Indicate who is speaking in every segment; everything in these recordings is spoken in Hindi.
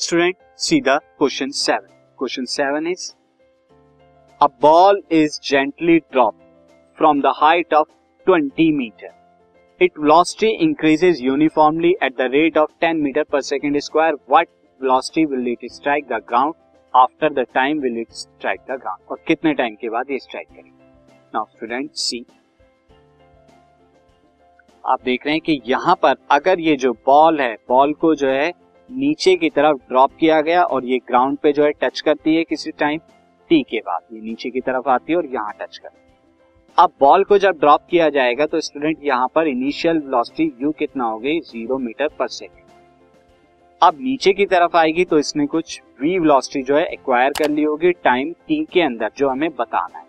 Speaker 1: स्टूडेंट सीधा question seven question seven is a ball is gently drop from the height of twenty metre it velocity increases uniformly at the rate of ten metre per second square what velocity will it strike the ground after the time will it strike the ground और कितने टाइम के बाद ये स्ट्राइक करेगी? नाउ स्टूडेंट सी आप देख रहे हैं कि यहाँ पर अगर ये जो बॉल है बॉल को जो है नीचे की तरफ़ ड्रॉप किया गया और ये ग्राउंड पे जो है टच करती है किसी टाइम टी के बाद। ये नीचे की तरफ़ आती है और यहाँ टच करती है। अब बॉल को जब ड्रॉप किया जाएगा तो स्टूडेंट यहाँ पर इनिशियल वेलोसिटी यू कितना हो गई? ज़ीरो मीटर पर सेकेंड अब नीचे की तरफ़ आएगी तो इसने कुछ वी वेलोसिटी जो है एक्वायर कर ली होगी टाइम टी के अंदर, जो हमें बताना है।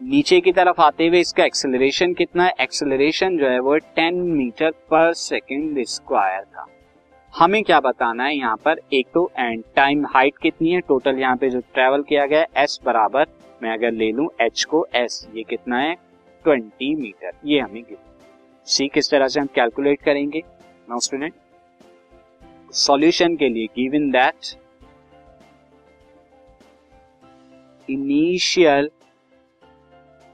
Speaker 1: नीचे की तरफ़ आते हुए इसका एक्सेलरेशन कितना है? एक्सेलरेशन जो है वो ten metre per second square था। हमें क्या बताना है यहाँ पर? एक तो एंड टाइम हाइट कितनी है? टोटल यहाँ पे जो ट्रेवल किया गया है एस बराबर, मैं अगर ले लू एच को एस ये कितना है? ट्वेंटी मीटर ये हमें सी किस तरह से हम कैलकुलेट करेंगे? नाउ स्टूडेंट सॉल्यूशन के लिए given that initial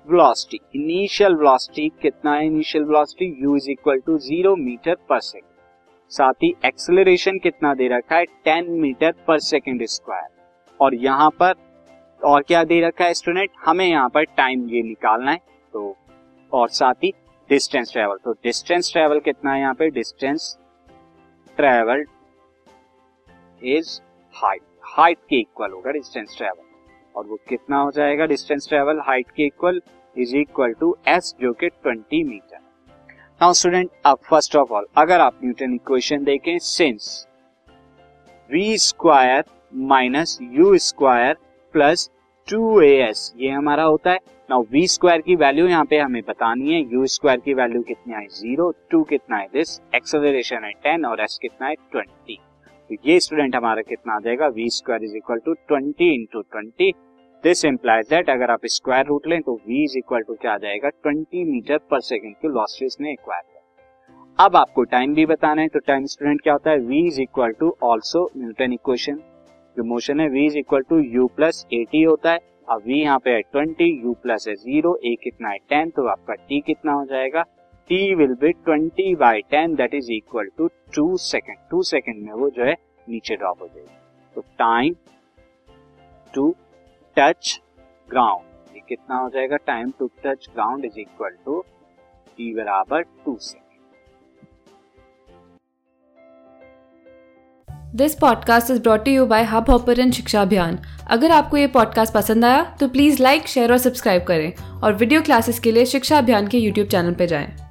Speaker 1: velocity initial velocity कितना है? Initial velocity u is equal to zero metre per second साथ ही एक्सेलरेशन कितना दे रखा है? Ten metre per second square और यहाँ पर और क्या दे रखा है स्टूडेंट हमें यहाँ पर टाइम ये निकालना है। तो और साथ ही डिस्टेंस ट्रेवल तो डिस्टेंस ट्रेवल कितना है यहाँ पे? Distance travel is height height के इक्वल होगा डिस्टेंस ट्रेवल और वो कितना हो जाएगा? डिस्टेंस ट्रेवल हाइट के equal is equal to s जो कि ट्वेंटी मीटर नाउ स्टूडेंट अब फ़र्स्ट ऑफ़ ऑल अगर आप न्यूटन इक्वेशन देखें since v square minus u square plus two a s ये हमारा होता है। नाउ वी स्क्वायर की वैल्यू यहाँ पे हमें बतानी है यू स्क्वायर की वैल्यू कितनी है ज़ीरो टू कितना है? दिस एक्सेलरेशन है टेन और एस कितना है? ट्वेंटी तो ये स्टूडेंट हमारा कितना आ जाएगा? V square is equal to twenty into twenty this implies that अगर आप स्क्वायर रूट लें तो v इज़ इक्वल टू क्या आ जाएगा? 20 मीटर पर सेकेंड की लॉसेस ने एक्वायर किया। अब आपको टाइम भी बताना है तो टाइम स्टूडेंट क्या होता है? V is equal to also Newton equation जो मोशन है, v is equal to u plus a t होता है। अब v यहाँ पे है ट्वेंटी यू प्लस है ज़ीरो ए कितना है टेन तो आपका t कितना हो जाएगा? T will be twenty by ten that is equal to two second two second में वो जो है, नीचे ड्रॉप हो जाएगी। तो टाइम टू टच ग्राउंड। ये कितना हो जाएगा? Time to touch ground is equal to t बराबर two second
Speaker 2: this podcast is brought you by Hubhopper Shiksha Abhiyan अगर आपको ये पॉडकास्ट पसंद आया तो प्लीज़ लाइक शेयर और सब्सक्राइब करें। और वीडियो क्लासेस के लिए शिक्षा अभियान के यूट्यूब चैनल पर जाएँ।